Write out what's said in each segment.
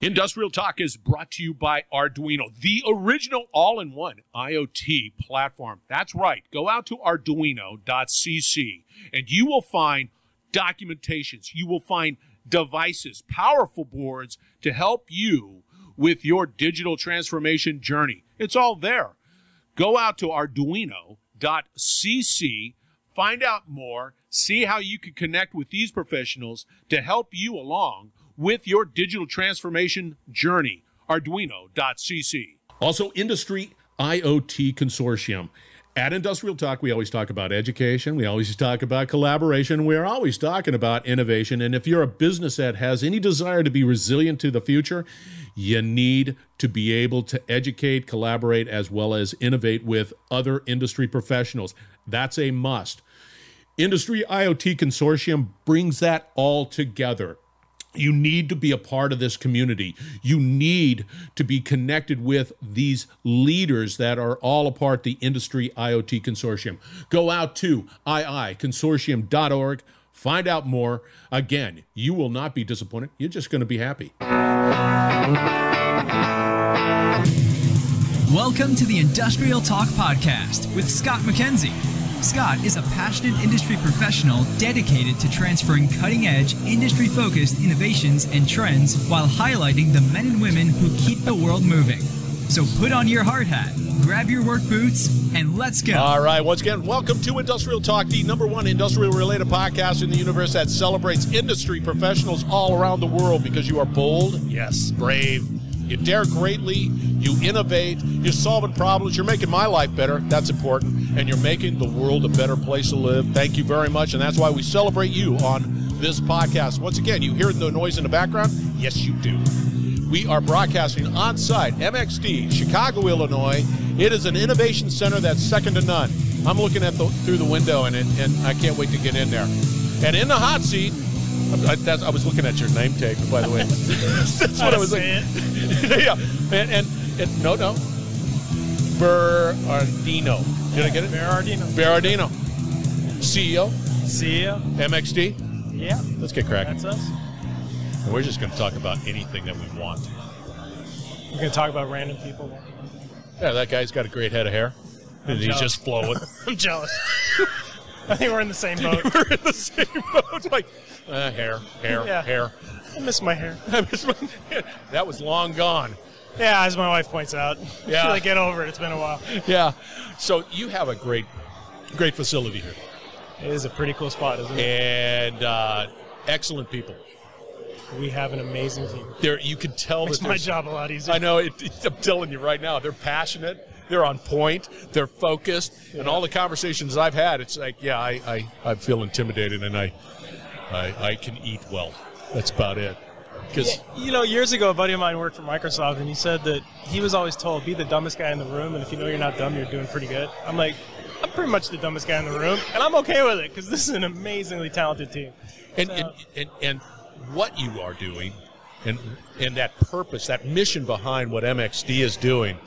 Industrial Talk is brought to you by Arduino, the original all in one IoT platform. That's right. Go out to arduino.cc and you will find documentations, you will find devices, powerful boards to help you with your digital transformation journey. It's all there. Go out to arduino.cc, find out more, see how you can connect with these professionals to help you along with your digital transformation journey. Arduino.cc. Also, Industry IoT Consortium. At Industrial Talk, we always talk about education. We always talk about collaboration. We're always talking about innovation. And if you're a business that has any desire to be resilient to the future, you need to be able to educate, collaborate, as well as innovate with other industry professionals. That's a must. Industry IoT Consortium brings that all together. You need to be a part of this community. You need to be connected with these leaders that are all a part the Industry IoT Consortium. Go out to iiconsortium.org, find out more. Again, you will not be disappointed. You're just going to be happy. Welcome to the Industrial Talk Podcast with Scott McKenzie. Scott is a passionate industry professional dedicated to transferring cutting edge, industry focused innovations and trends while highlighting the men and women who keep the world moving. So put on your hard hat, grab your work boots, and let's go. All right, once again, welcome to Industrial Talk, the number one industrial related podcast in the universe that celebrates industry professionals all around the world because you are bold, yes, brave, you dare greatly, you innovate, you're solving problems, you're making my life better. That's important. And you're making the world a better place to live. Thank you very much. And that's why we celebrate you on this podcast. Once again, you hear the noise in the background? Yes, you do. We are broadcasting on site, MXD, Chicago, Illinois. It is an innovation center that's second to none. I'm looking at the through the window and, and I can't wait to get in there. And in the hot seat, I, I, was looking at your name tag, by the way. that's what I, was like. yeah, and, and, and no, no, Berardino. Did I get it? Berardino. Berardino. CEO. CEO. MXD. Yeah. Let's get cracking. That's us. And we're just going to talk about anything that we want. We're going to talk about random people. Yeah, that guy's got a great head of hair. I'm and he's just flowing. I'm jealous. I think we're in the same boat. we're in the same boat. Like, uh, hair, hair, Yeah. hair. I miss my hair. that was long gone. Yeah, as my wife points out. Yeah. like, get over it. It's been a while. Yeah. So you have a great, great facility here, It is a pretty cool spot, isn't it? and uh, excellent people. We have an amazing team. There, you can tell Makes that my job a lot easier. I know. It, it- I'm telling you right now, they're passionate. They're on point. They're focused. And all the conversations I've had, it's like, yeah, I, I, I feel intimidated, and I, I, I can eat well. That's about it. Because You know, years ago, a buddy of mine worked for Microsoft, and he said that he was always told, be the dumbest guy in the room, and if you know you're not dumb, you're doing pretty good. I'm like, I'm pretty much the dumbest guy in the room, and I'm okay with it, because this is an amazingly talented team. and, So- and, and and what you are doing, and and that purpose, that mission behind what MXD is doing,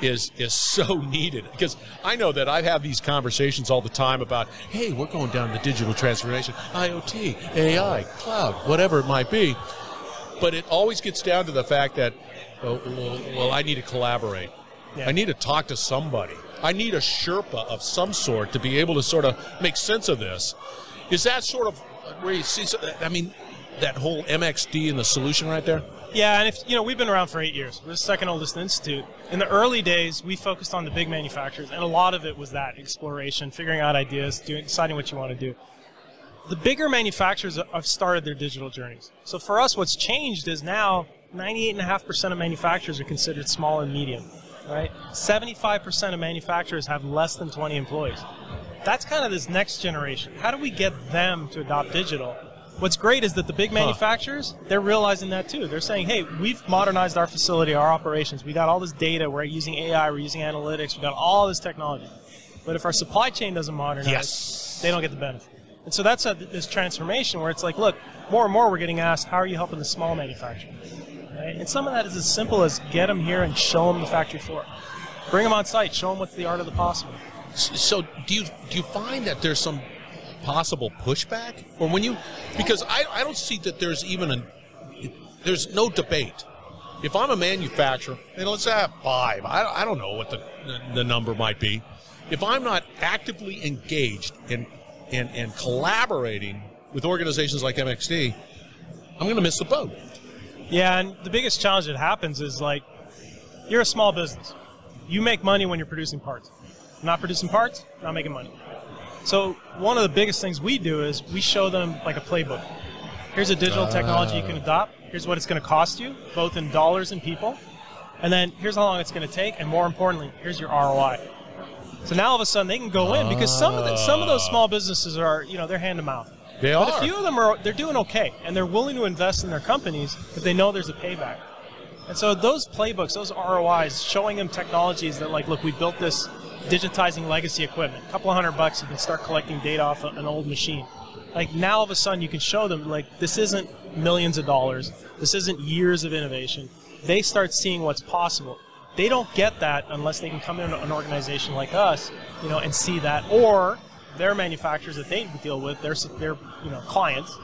is is so needed. Because I know that I have these conversations all the time about, hey, we're going down the digital transformation, IoT, AI, cloud, whatever it might be. But it always gets down to the fact that, oh, well, well, I need to collaborate. Yeah. I need to talk to somebody. I need a Sherpa of some sort to be able to sort of make sense of this. Is that sort of where you see? I mean, that whole MXD and the solution right there. Yeah, and if you know, we've been around for eight years. We're the second oldest institute. In the early days, we focused on the big manufacturers, and a lot of it was that exploration, figuring out ideas, doing, deciding what you want to do. The bigger manufacturers have started their digital journeys. So for us, what's changed is now 98.5% of manufacturers are considered small and medium. Right? 75% of manufacturers have less than 20 employees. That's kind of this next generation. How do we get them to adopt digital? What's great is that the big manufacturers, they're realizing that too. They're saying, hey, we've modernized our facility, our operations. We got all this data. We're using AI. We're using analytics. We've got all this technology. But if our supply chain doesn't modernize, Yes. they don't get the benefit. And so that's a, this transformation where it's like, look, more and more we're getting asked, how are you helping the small manufacturer? Right? And some of that is as simple as get them here and show them the factory floor. Bring them on site. Show them what's the art of the possible. So do you do you find that there's some possible pushback, or when you because I I don't see that there's even a there's no debate if I'm a manufacturer, and let's have five, I, I don't know what the, the, number might be. If I'm not actively engaged in, and, and collaborating with organizations like MXD, I'm going to miss the boat. Yeah, and the biggest challenge that happens is like you're a small business. You make money when you're producing parts. Not producing parts, not making money. So one of the biggest things we do is we show them like a playbook. Here's a digital technology you can ah. adopt. Here's what it's going to cost you, both in dollars and people. And then here's how long it's going to take, and more importantly, here's your ROI. So now all of a sudden they can go in because some of the, some of those ah. small businesses are you know they're hand to mouth. They But are. a few of them are they're doing okay, and they're willing to invest in their companies if they know there's a payback. And so those playbooks, those ROIs, showing them technologies that like, look, we built this digitizing legacy equipment. A couple hundred bucks, you can start collecting data off an old machine. Like now, all of a sudden, you can show them like this isn't millions of dollars. This isn't years of innovation. They start seeing what's possible. They don't get that unless they can come in an organization like us, you know, and see that, or their manufacturers that they deal with, their their you know clients,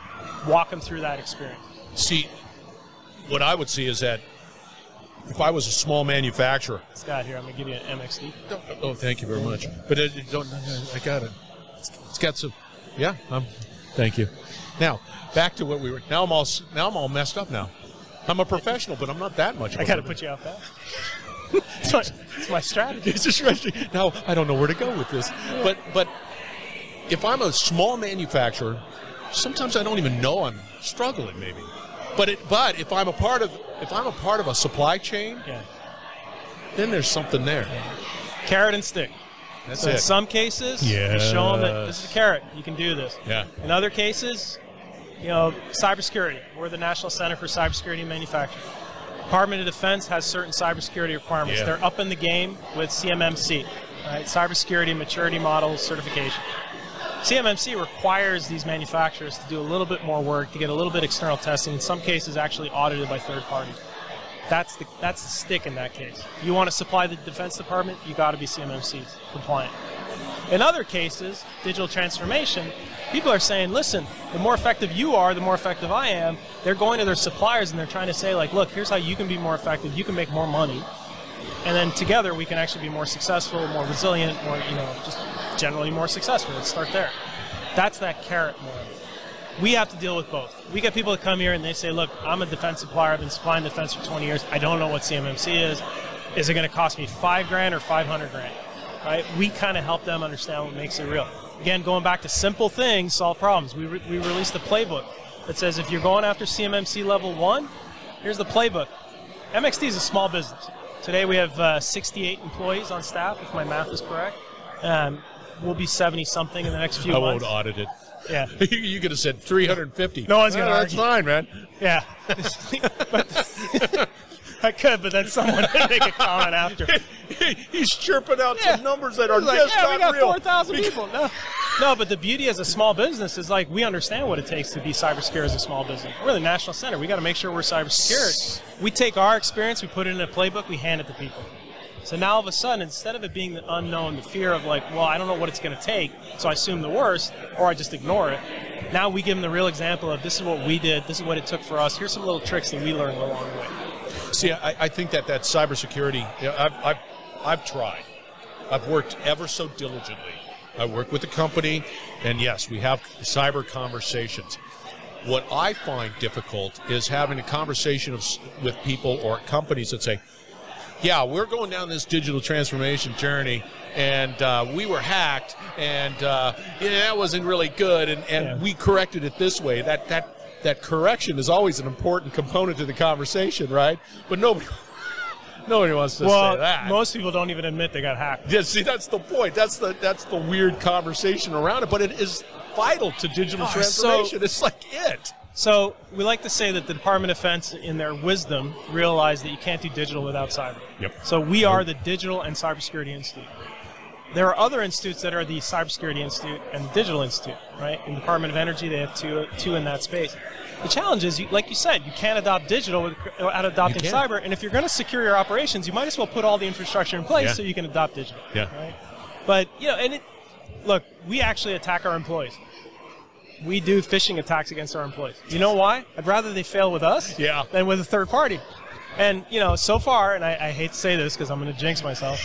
walk them through that experience. See, what I would see is that if I was a small manufacturer, Scott, here I'm gonna give you an MXD. oh, thank you very much. But it don't, I got it. It's got some, yeah. Um, thank you. Now back to what we were. Now I'm all now I'm all messed up. Now I'm a professional, but I'm not that much. I gotta put you out that. it's, my, it's my strategy. It's a strategy. Now I don't know where to go with this, but but if I'm a small manufacturer, sometimes I don't even know I'm struggling. Maybe, but it but if I'm a part of if I'm a part of a supply chain, Yeah. then there's something there. Carrot and stick. That's So in some cases, you show them that this is a carrot. You can do this. Yeah. In other cases, you know, cybersecurity. We're the National Center for Cybersecurity and Manufacturing. Department of Defense has certain cybersecurity requirements. Yeah. They're up in the game with CMMC, right? Cybersecurity Maturity Model Certification. CMMC requires these manufacturers to do a little bit more work to get a little bit external testing. In some cases, actually audited by third parties. That's the that's the stick in that case. You want to supply the Defense Department, you got to be CMMC compliant. In other cases, digital transformation, people are saying, listen, the more effective you are, the more effective I am. They're going to their suppliers and they're trying to say, like, look, here's how you can be more effective. You can make more money. And then together we can actually be more successful, more resilient, more, you know, just generally more successful. Let's start there. That's that carrot model. We have to deal with both. We get people that come here and they say, look, I'm a defense supplier. I've been supplying defense for 20 years. I don't know what CMMC is. Is it going to cost me five grand or 500 grand? Right? We kind of help them understand what makes it real. Again, going back to simple things, solve problems. We, re- we released a playbook that says if you're going after CMMC level one, here's the playbook. MXD is a small business. Today we have uh, 68 employees on staff, if my math is correct. Um, we'll be 70 something in the next few I months. won't audit it. Yeah. you you could have said 350. No one's gonna Yeah, That's fine, man. Yeah. But- I could, but then someone would make a comment after. He's chirping out Yeah. some numbers that are Like, just yeah, not we got real. 4,000 people. No. no, but the beauty as a small business is like we understand what it takes to be cyber secure as a small business. We're the national center. We got to make sure we're cyber secure. We take our experience, we put it in a playbook, we hand it to people. So now all of a sudden, instead of it being the unknown, the fear of like, well, I don't know what it's going to take, so I assume the worst, or I just ignore it. Now we give them the real example of this is what we did, this is what it took for us. Here's some little tricks that we learned along the way. See, I, I think that that cybersecurity, yeah, I've, I've, I've tried. I've worked ever so diligently. I work with a company, and yes, we have cyber conversations. What I find difficult is having a conversation of, with people or companies that say, yeah, we're going down this digital transformation journey, and uh, we were hacked, and uh, yeah, that wasn't really good, and, and Yeah. we corrected it this way. That that that correction is always an important component to the conversation, right? But nobody nobody wants to well, say that. most people don't even admit they got hacked. yeah, see, that's the point. That's the that's the weird conversation around it, but it is vital to digital Oh, so- transformation. it's like it. So we like to say that the Department of Defense, in their wisdom, realized that you can't do digital without cyber. Yep. So we are the Digital and Cybersecurity Institute. There are other institutes that are the Cybersecurity Institute and the Digital Institute, right? In the Department of Energy, they have two, two in that space. The challenge is, like you said, you can't adopt digital without adopting cyber. And if you're going to secure your operations, you might as well put all the infrastructure in place Yeah. so you can adopt digital. Yeah. Right? But you know, and it, look, we actually attack our employees. We do phishing attacks against our employees. You know why? I'd rather they fail with us Yeah. than with a third party. And you know, so far, and I, I hate to say this because I'm going to jinx myself.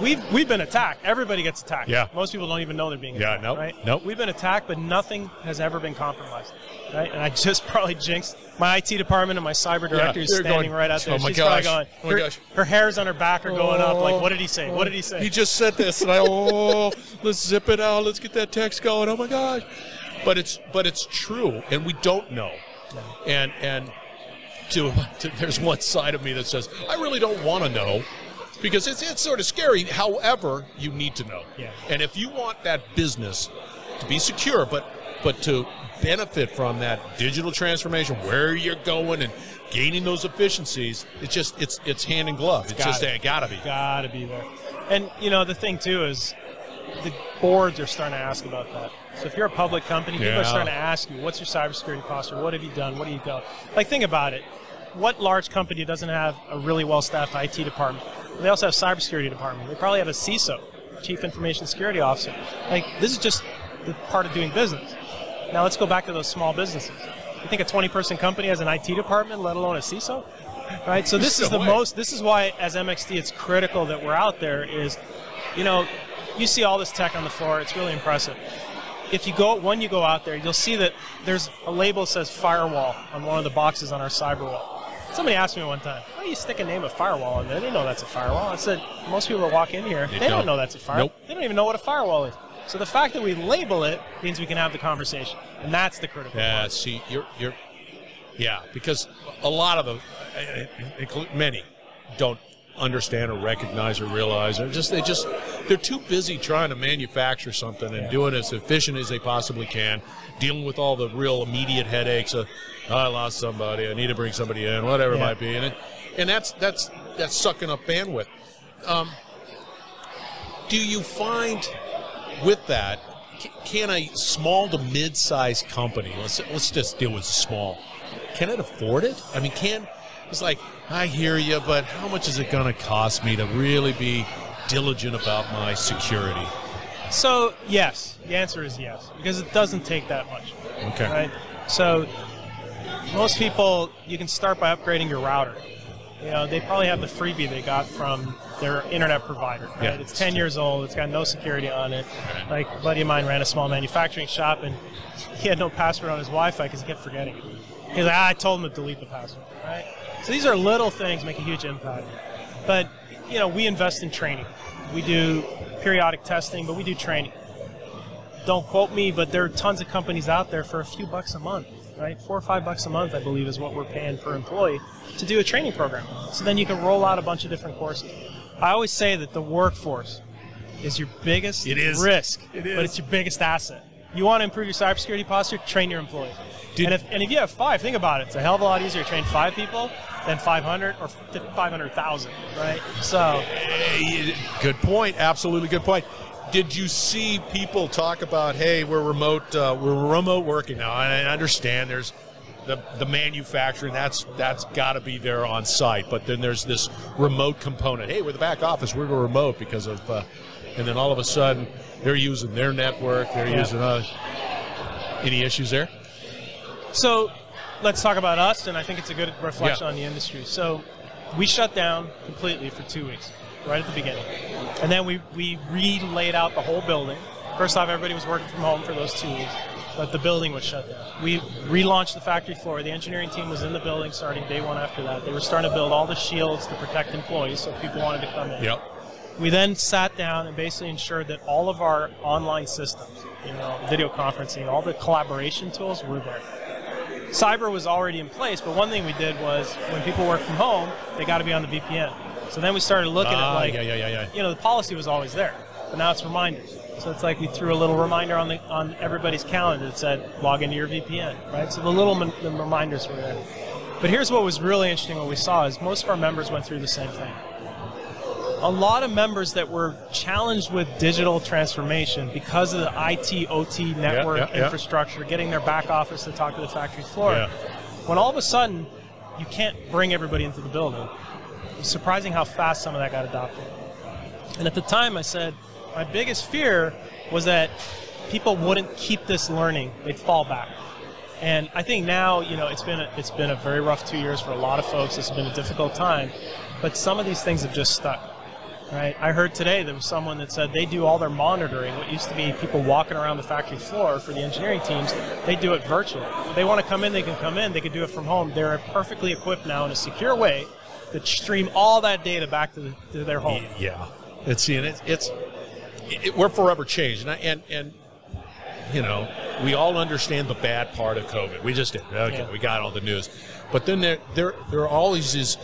We've we've been attacked. Everybody gets attacked. Yeah. Most people don't even know they're being attacked. Yeah, attacked. nope, Right. nope. We've been attacked, but nothing has ever been compromised. Right. And I just probably jinxed my IT department and my cyber director is standing going, right out oh there. "Oh my She's gosh, going. oh my her, gosh." her hairs on her back are going up. Like, Oh. what did he say? What did he oh. say? He just said this, and I oh, let's zip it out. Let's get that text going. Oh my gosh! But it's but it's true, and we don't know. And and to, to there's one side of me that says I really don't want to know because it's it's sort of scary. However, you need to know. Yeah. And if you want that business to be secure, but but to benefit from that digital transformation, where you're going and gaining those efficiencies, it's just it's it's hand in glove. It's, just gotta it gotta be. Gotta be there. And you know the thing too is the boards are starting to ask about that. So if you're a public company, people Yeah. are starting to ask you, "What's your cybersecurity posture? What have you done? What do you go?" Like think about it. What large company doesn't have a really well-staffed IT department? They also have cybersecurity department. They probably have a CISO, Chief Information Security Officer. Like this is just the part of doing business. Now let's go back to those small businesses. You think a 20-person company has an IT department, let alone a CISO? Right. So this is the way. most. This is why, as MXD, it's critical that we're out there. Is, you know, you see all this tech on the floor. It's really impressive. If you go when you go out there, you'll see that there's a label that says firewall on one of the boxes on our cyber wall. Somebody asked me one time, "Why do you stick a name of firewall in there?" They know that's a firewall. I said, most people that walk in here, they, don't. don't know that's a firewall. Nope. They don't even know what a firewall is. So the fact that we label it means we can have the conversation, and that's the critical Yeah, part. see, you're you're, yeah, because a lot of them, uh, include many, don't understand or recognize or realize, or just they just they're too busy trying to manufacture something and doing it as efficient as they possibly can, dealing with all the real immediate headaches of "Oh, I lost somebody, I need to bring somebody in, whatever it might be, and it, and that's that's that's sucking up bandwidth. Um, do you find with that, can a small to mid-sized company, let's let's just deal with small, can it afford it? I mean, can it's like I hear you, but how much is it going to cost me to really be diligent about my security? So yes, the answer is yes because it doesn't take that much. Okay. Right. So most people, you can start by upgrading your router. You know, they probably have the freebie they got from their internet provider. Right? Yeah, it's it's 10 true. years old. It's got no security on it. Like a buddy of mine ran a small manufacturing shop and he had no password on his Wi-Fi because he kept forgetting it. He's like, ah, I told him to delete the password. Right. So these are little things make a huge impact. But you know, we invest in training. We do periodic testing, but we do training don't quote me, but there are tons of companies out there for a few bucks a month, right? Four or five bucks a month, I believe, is what we're paying per employee to do a training program. So then you can roll out a bunch of different courses. I always say that the workforce is your biggest It is. risk, It but it's your biggest asset. You want to improve your cybersecurity posture? Train your employees. Did- and if and if you have five, think about it. It's a hell of a lot easier to train five people than 500 or 500,000, right? So Good point. Absolutely good point. Did you see people talk about, hey, we're remote, uh, we're remote working now? And I understand there's the the manufacturing that's that's got to be there on site, but then there's this remote component. Hey, we're the back office, we're remote because of, uh, and then all of a sudden they're using their network, they're Yeah. using uh, any issues there? So let's talk about us, and I think it's a good reflection Yeah. on the industry. So we shut down completely for two weeks, right at the beginning. And then we, we re-laid out the whole building. First off, everybody was working from home for those two weeks, but the building was shut down. We relaunched the factory floor. The engineering team was in the building starting day one after that. They were starting to build all the shields to protect employees so people wanted to come in. Yep. We then sat down and basically ensured that all of our online systems, you know, video conferencing, all the collaboration tools were there. Cyber was already in place, but one thing we did was when people work from home, they got to be on the VPN. So then we started looking at Ah, like, yeah, yeah, yeah, yeah. you know, the policy was always there, but now it's reminders. So it's like we threw a little reminder on the on everybody's calendar that said log into your VPN, right? So the little the reminders were there. But here's what was really interesting. What we saw is most of our members went through the same thing a lot of members that were challenged with digital transformation because of the IT OT network yeah, yeah. infrastructure, getting their back office to talk to the factory floor. Yeah. When all of a sudden you can't bring everybody into the building, it's surprising how fast some of that got adopted. And at the time, I said my biggest fear was that people wouldn't keep this learning; they'd fall back. And I think now, you know, it's been a, it's been a very rough two years for a lot of folks. It's been a difficult time, but some of these things have just stuck. Right. I heard today there was someone that said they do all their monitoring. What used to be people walking around the factory floor for the engineering teams, they do it virtually. If they want to come in, they can come in. They can do it from home. They're perfectly equipped now in a secure way to stream all that data back to, the, to their home. Yeah, it's and it's, it's it, we're forever changed, and I, and and you know we all understand the bad part of COVID. We just did. Okay, Yeah. we got all the news, but then there there there are always these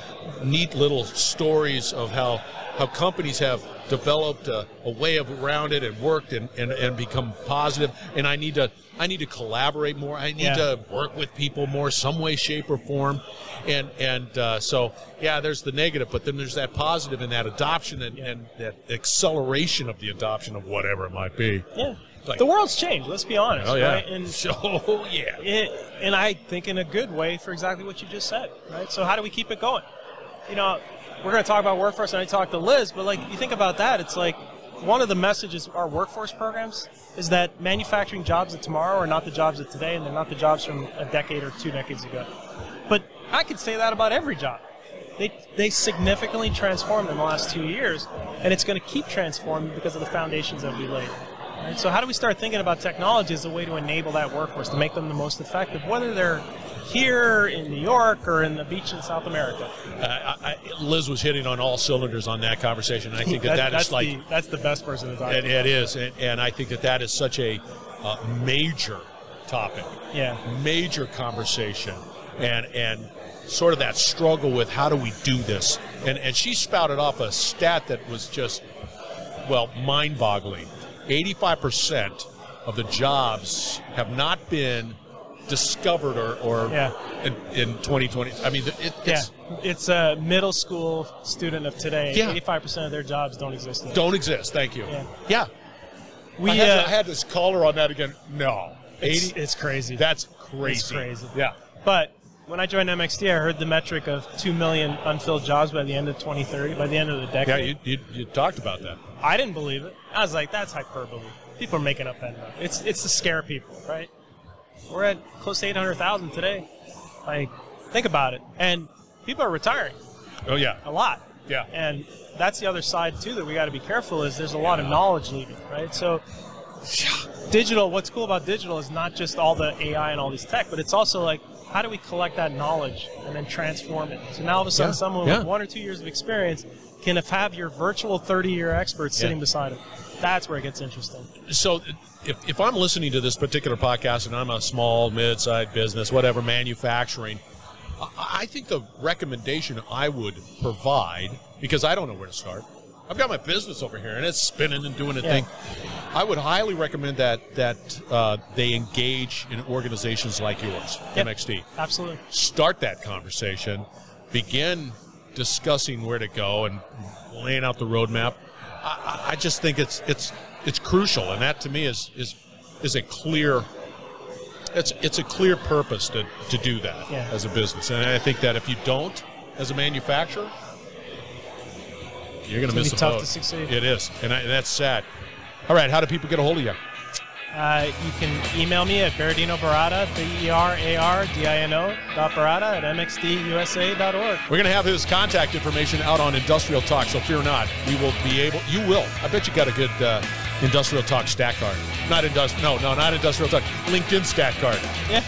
neat little stories of how how companies have developed a, a way of around it and worked and, and, and become positive. and I need to I need to collaborate more I need Yeah. to work with people more some way shape or form and and uh, so yeah there's the negative but then there's that positive and that adoption and, and that acceleration of the adoption of whatever it might be Yeah. Like- the world's changed. Let's be honest. oh yeah Right? And so oh, yeah it, and I think in a good way for exactly what you just said, right? So how do we keep it going? You know, we're going to talk about workforce, and I talked to Liz, but like you think about that, it's like one of the messages our workforce programs is that manufacturing jobs of tomorrow are not the jobs of today, and they're not the jobs from a decade or two decades ago. But I could say that about every job. They, they significantly transformed in the last two years, and it's going to keep transforming because of the foundations that we laid. Right? So, how do we start thinking about technology as a way to enable that workforce to make them the most effective, whether they're here in New York or in the beach in South America? Uh, I, I, Liz was hitting on all cylinders on that conversation I think that, that that's like the, that's the best person to talk It, to. it is, and, and I think that that is such a uh, major topic, Yeah, major conversation, and and sort of that struggle with how do we do this. And and she spouted off a stat that was just well mind-boggling. Eighty-five percent of the jobs have not been discovered or, or Yeah. in, in 2020. I mean, it, yeah. it's It's a middle school student of today. Yeah. Eighty-five percent of their jobs don't exist. Anymore. don't exist. Thank you. Yeah. yeah. We I, had, uh, I had this caller on that again. No, it's, eighty. it's crazy. That's crazy. It's crazy. Yeah. But when I joined MXD, I heard the metric of 2 million unfilled jobs by the end of 2030, by the end of the Yeah, decade. you, you, you talked about that. I didn't believe it. I was like, that's hyperbole. People are making up that number. It's, it's to scare people, right? We're at close to 800,000 today. Like, think about it. And people are retiring Oh yeah. a lot. Yeah. And that's the other side, too, that we got to be careful is there's a lot of knowledge leaving, right? So, digital, what's cool about digital is not just all the AI and all these tech, but it's also like, how do we collect that knowledge and then transform it? So now all of a sudden, Yeah, someone yeah. with one or two years of experience can have your virtual 30 year expert sitting Yeah. beside him. That's where it gets interesting. So if, if I'm listening to this particular podcast and I'm a small, mid-sized business, whatever, manufacturing, I think the recommendation I would provide, because I don't know where to start, I've got my business over here and it's spinning and doing a Yeah. thing. I would highly recommend that that uh, they engage in organizations like yours, Yep. MXD. Absolutely. start that conversation, begin discussing where to go and laying out the roadmap. I, I- I just think it's it's it's crucial, and that to me is is is a clear. It's it's a clear purpose to, to do that Yeah. as a business, and I think that if you don't, as a manufacturer, you're going to miss be the tough boat. to succeed. It is, and, I, and that's sad. All right, how do people get a hold of you? Uh, you can email me at Berardino Baratta, B E R A R D I N O dot Baratta at mxdusa.org. We're going to have his contact information out on Industrial Talk, so fear not. We will be able. You will. I bet you got a good uh, Industrial Talk stack card. Not Industrial, No, no, not Industrial Talk. LinkedIn stack card. Yeah.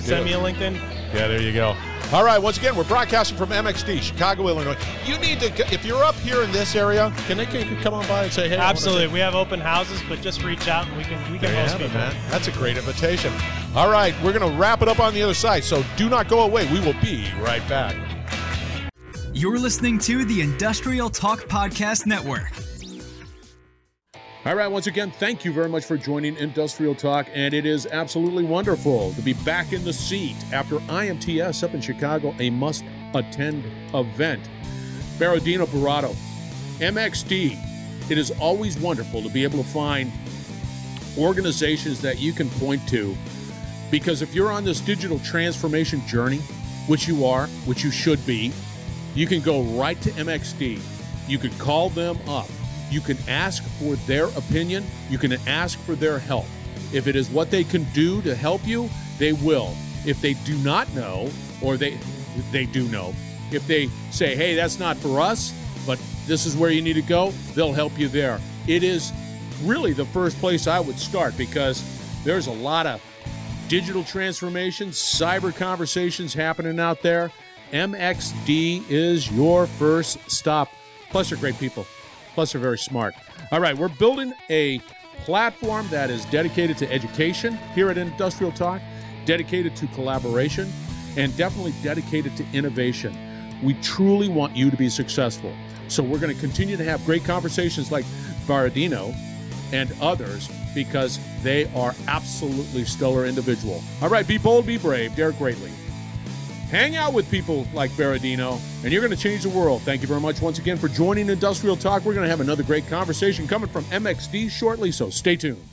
Send me a LinkedIn. Yeah, there you go. All right. Once again, we're broadcasting from MXD, Chicago, Illinois. You need to. If you're up here in this area, can they can you come on by and say, "Hey"? Absolutely. We have open houses, but just reach out and we can we can There host people. man. That's a great invitation. All right, we're going to wrap it up on the other side. So do not go away. We will be right back. You're listening to the Industrial Talk Podcast Network. All right, once again, thank you very much for joining Industrial Talk, and it is absolutely wonderful to be back in the seat after IMTS up in Chicago, a must attend event. Berardino Baratta, MXD. It is always wonderful to be able to find organizations that you can point to because if you're on this digital transformation journey, which you are, which you should be, you can go right to MXD. You can call them up. You can ask for their opinion. You can ask for their help. If it is what they can do to help you, they will. If they do not know, or they they do know, if they say, "Hey, that's not for us," but this is where you need to go, they'll help you there. It is really the first place I would start because there's a lot of digital transformation, cyber conversations happening out there. MXD is your first stop. Plus, they're great people. Plus, they're very smart. All right, we're building a platform that is dedicated to education here at Industrial Talk, dedicated to collaboration, and definitely dedicated to innovation. We truly want you to be successful. So we're going to continue to have great conversations like Berardino and others because they are absolutely stellar individual. All right, be bold, be brave, dare greatly. Hang out with people like Berardino, and you're going to change the world. Thank you very much once again for joining Industrial Talk. We're going to have another great conversation coming from MXD shortly, so stay tuned.